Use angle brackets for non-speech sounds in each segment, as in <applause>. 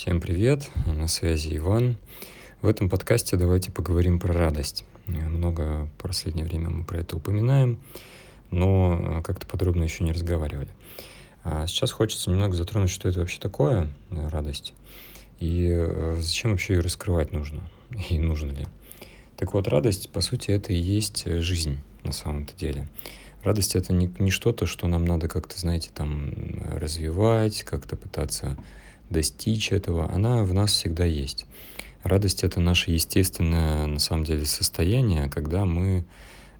Всем привет, на связи Иван. В этом подкасте давайте поговорим про радость. Много в последнее время мы про это упоминаем, но как-то подробно еще не разговаривали. А сейчас хочется немного затронуть, что это вообще такое, э, радость, и э, зачем вообще ее раскрывать нужно, <laughs> и нужно ли. Так вот, радость, по сути, это и есть жизнь на самом-то деле. Радость это не, не что-то, что нам надо как-то, знаете, там развивать, как-то пытаться достичь этого. Она в нас всегда есть. Радость это наше естественное, на самом деле, состояние, когда мы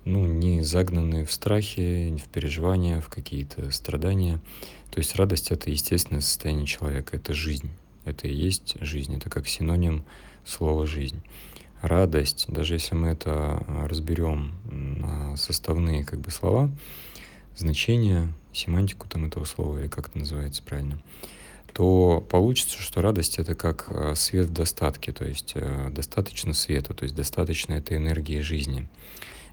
ну, не загнаны в страхи, в переживания, в какие-то страдания. То есть радость это естественное состояние человека, это жизнь. Это и есть жизнь, это как синоним слова жизнь радость, даже если мы это а, разберем на составные как бы слова, значение, семантику там этого слова, или как это называется правильно, то получится, что радость это как а, свет в достатке, то есть а, достаточно света, то есть достаточно этой энергии жизни.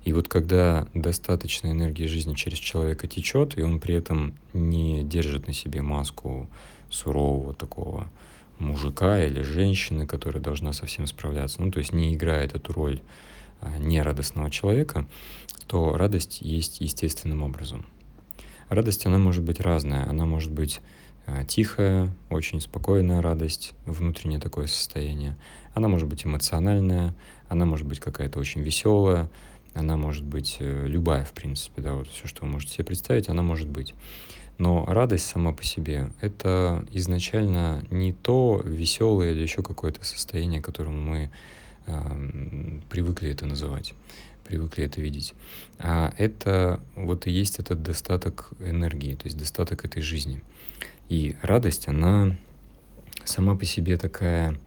И вот когда достаточно энергии жизни через человека течет, и он при этом не держит на себе маску сурового такого мужика или женщины, которая должна со всем справляться, ну, то есть не играет эту роль а, нерадостного человека, то радость есть естественным образом. Радость, она может быть разная. Она может быть тихая, очень спокойная радость, внутреннее такое состояние. Она может быть эмоциональная, она может быть какая-то очень веселая, она может быть э, любая, в принципе, да, вот все, что вы можете себе представить, она может быть. Но радость сама по себе — это изначально не то веселое или еще какое-то состояние, которому мы э, привыкли это называть, привыкли это видеть. А это вот и есть этот достаток энергии, то есть достаток этой жизни. И радость, она сама по себе такая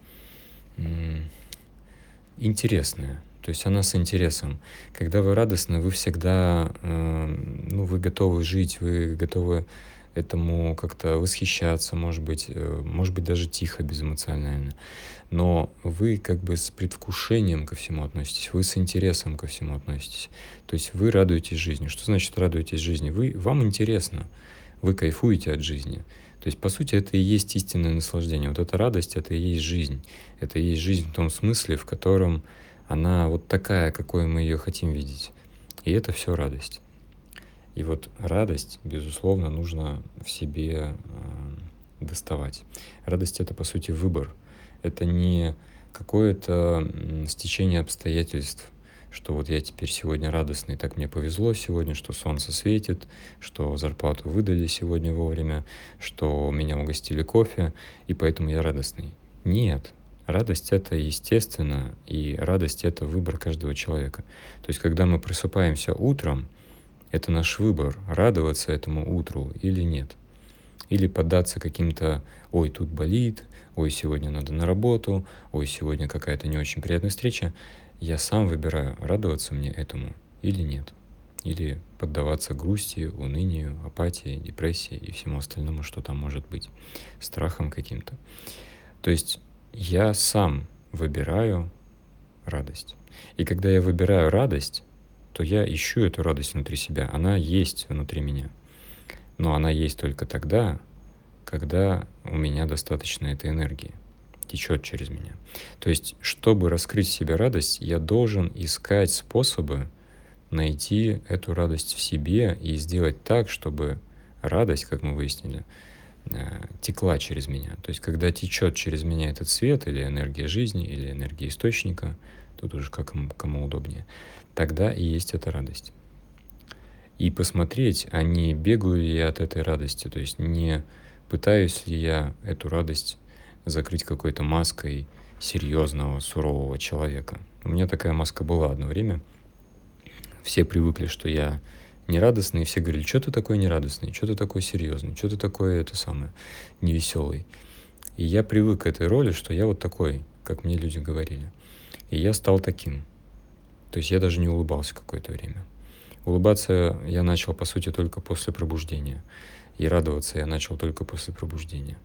интересная. То есть она с интересом. Когда вы радостны, вы всегда, э, ну, вы готовы жить, вы готовы этому как-то восхищаться, может быть, э, может быть даже тихо, безэмоционально. Но вы как бы с предвкушением ко всему относитесь, вы с интересом ко всему относитесь. То есть вы радуетесь жизни. Что значит радуетесь жизни? Вы, вам интересно, вы кайфуете от жизни. То есть, по сути, это и есть истинное наслаждение. Вот эта радость, это и есть жизнь. Это и есть жизнь в том смысле, в котором она вот такая, какой мы ее хотим видеть. И это все радость. И вот радость, безусловно, нужно в себе э, доставать. Радость это, по сути, выбор. Это не какое-то стечение обстоятельств, что вот я теперь сегодня радостный, так мне повезло сегодня, что солнце светит, что зарплату выдали сегодня вовремя, что меня угостили кофе, и поэтому я радостный. Нет, Радость это естественно, и радость это выбор каждого человека. То есть, когда мы просыпаемся утром, это наш выбор, радоваться этому утру или нет. Или поддаться каким-то, ой, тут болит, ой, сегодня надо на работу, ой, сегодня какая-то не очень приятная встреча. Я сам выбираю, радоваться мне этому или нет. Или поддаваться грусти, унынию, апатии, депрессии и всему остальному, что там может быть, страхом каким-то. То есть я сам выбираю радость. И когда я выбираю радость, то я ищу эту радость внутри себя. Она есть внутри меня. Но она есть только тогда, когда у меня достаточно этой энергии, течет через меня. То есть, чтобы раскрыть в себе радость, я должен искать способы найти эту радость в себе и сделать так, чтобы радость, как мы выяснили, Э, текла через меня. То есть, когда течет через меня этот свет или энергия жизни, или энергия источника, тут уже как кому удобнее, тогда и есть эта радость. И посмотреть, а не бегаю ли я от этой радости, то есть не пытаюсь ли я эту радость закрыть какой-то маской серьезного, сурового человека. У меня такая маска была одно время. Все привыкли, что я нерадостный, и все говорили, что ты такой нерадостный, что ты такой серьезный, что ты такой это самое невеселый. И я привык к этой роли, что я вот такой, как мне люди говорили. И я стал таким. То есть я даже не улыбался какое-то время. Улыбаться я начал, по сути, только после пробуждения. И радоваться я начал только после пробуждения.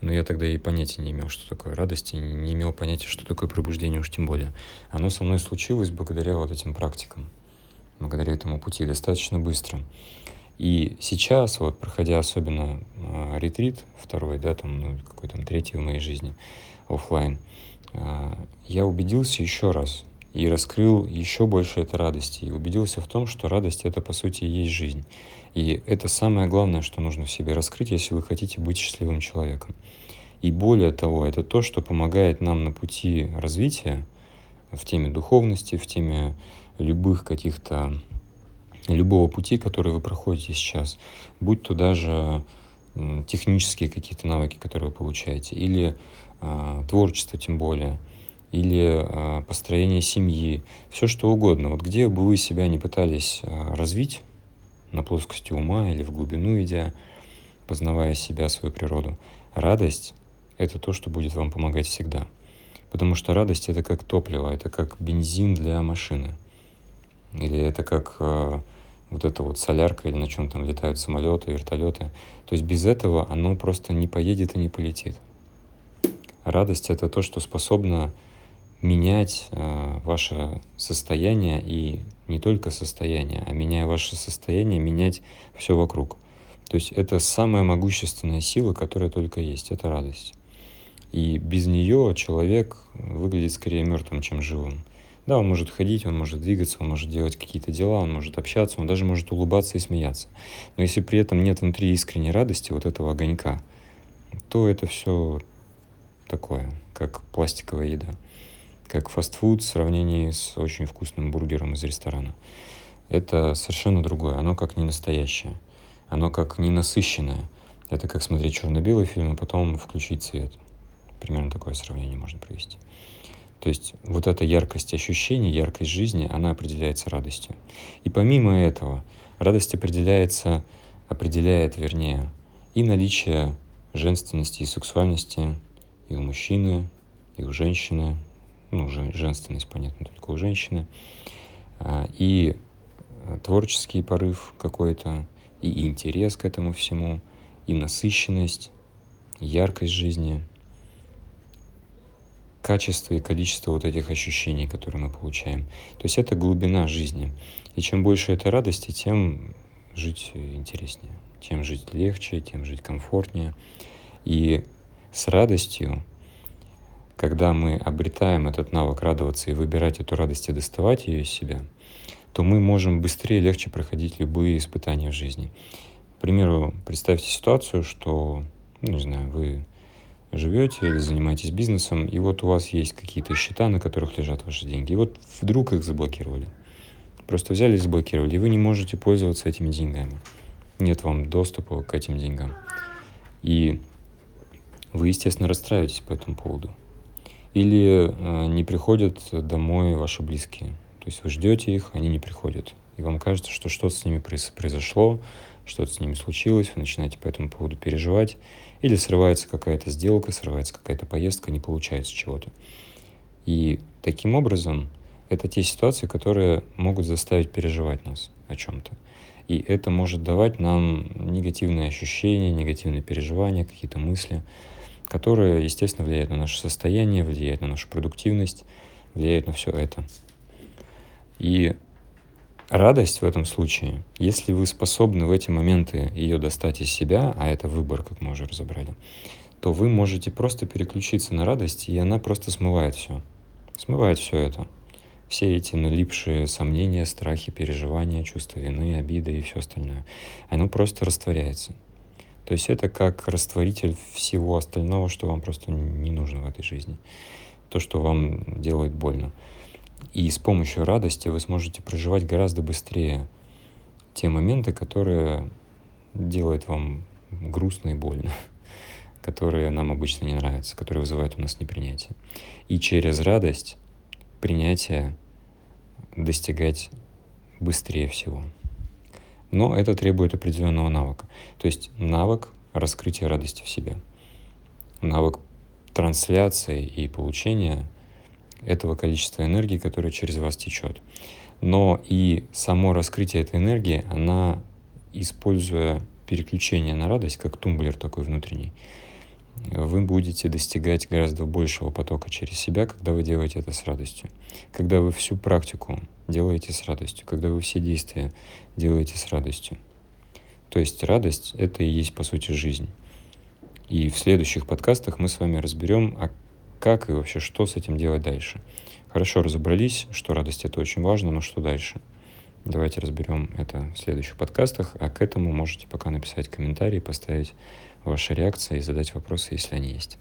Но я тогда и понятия не имел, что такое радость, и не имел понятия, что такое пробуждение, уж тем более. Оно со мной случилось благодаря вот этим практикам благодаря этому пути достаточно быстро. И сейчас, вот проходя особенно э, ретрит второй, да, там, ну, какой там третий в моей жизни, офлайн, э, я убедился еще раз и раскрыл еще больше этой радости. И убедился в том, что радость это по сути и есть жизнь. И это самое главное, что нужно в себе раскрыть, если вы хотите быть счастливым человеком. И более того, это то, что помогает нам на пути развития в теме духовности, в теме любых каких-то любого пути, который вы проходите сейчас, будь то даже технические какие-то навыки, которые вы получаете, или э, творчество тем более, или э, построение семьи, все что угодно. Вот где бы вы себя не пытались э, развить на плоскости ума или в глубину идя, познавая себя, свою природу, радость — это то, что будет вам помогать всегда. Потому что радость — это как топливо, это как бензин для машины. Или это как э, вот эта вот солярка, или на чем там летают самолеты, вертолеты. То есть без этого оно просто не поедет и не полетит. Радость — это то, что способно менять э, ваше состояние и не только состояние, а меняя ваше состояние, менять все вокруг. То есть это самая могущественная сила, которая только есть, это радость. И без нее человек выглядит скорее мертвым, чем живым. Да, он может ходить, он может двигаться, он может делать какие-то дела, он может общаться, он даже может улыбаться и смеяться. Но если при этом нет внутри искренней радости, вот этого огонька, то это все такое, как пластиковая еда, как фастфуд в сравнении с очень вкусным бургером из ресторана. Это совершенно другое, оно как не настоящее, оно как ненасыщенное. Это как смотреть черно-белый фильм, а потом включить цвет. Примерно такое сравнение можно провести. То есть вот эта яркость ощущений, яркость жизни, она определяется радостью. И помимо этого, радость определяется, определяет, вернее, и наличие женственности и сексуальности и у мужчины, и у женщины, ну, женственность, понятно, только у женщины, а, и творческий порыв какой-то, и интерес к этому всему, и насыщенность, яркость жизни – качество и количество вот этих ощущений, которые мы получаем. То есть это глубина жизни. И чем больше этой радости, тем жить интереснее, тем жить легче, тем жить комфортнее. И с радостью, когда мы обретаем этот навык радоваться и выбирать эту радость и доставать ее из себя, то мы можем быстрее и легче проходить любые испытания в жизни. К примеру, представьте ситуацию, что, ну, не знаю, вы живете или занимаетесь бизнесом, и вот у вас есть какие-то счета, на которых лежат ваши деньги, и вот вдруг их заблокировали. Просто взяли и заблокировали, и вы не можете пользоваться этими деньгами. Нет вам доступа к этим деньгам. И вы, естественно, расстраиваетесь по этому поводу. Или э, не приходят домой ваши близкие. То есть вы ждете их, они не приходят. И вам кажется, что что-то с ними произошло, что-то с ними случилось, вы начинаете по этому поводу переживать. Или срывается какая-то сделка, срывается какая-то поездка, не получается чего-то. И таким образом это те ситуации, которые могут заставить переживать нас о чем-то. И это может давать нам негативные ощущения, негативные переживания, какие-то мысли, которые, естественно, влияют на наше состояние, влияют на нашу продуктивность, влияют на все это. И радость в этом случае, если вы способны в эти моменты ее достать из себя, а это выбор, как мы уже разобрали, то вы можете просто переключиться на радость, и она просто смывает все. Смывает все это. Все эти налипшие сомнения, страхи, переживания, чувства вины, обиды и все остальное. Оно просто растворяется. То есть это как растворитель всего остального, что вам просто не нужно в этой жизни. То, что вам делает больно. И с помощью радости вы сможете проживать гораздо быстрее те моменты, которые делают вам грустно и больно, <laughs> которые нам обычно не нравятся, которые вызывают у нас непринятие. И через радость принятие достигать быстрее всего. Но это требует определенного навыка. То есть навык раскрытия радости в себе. Навык трансляции и получения этого количества энергии, которое через вас течет. Но и само раскрытие этой энергии, она, используя переключение на радость, как тумблер такой внутренний, вы будете достигать гораздо большего потока через себя, когда вы делаете это с радостью. Когда вы всю практику делаете с радостью, когда вы все действия делаете с радостью. То есть радость — это и есть, по сути, жизнь. И в следующих подкастах мы с вами разберем, а как и вообще что с этим делать дальше. Хорошо разобрались, что радость — это очень важно, но что дальше? Давайте разберем это в следующих подкастах, а к этому можете пока написать комментарии, поставить ваши реакции и задать вопросы, если они есть.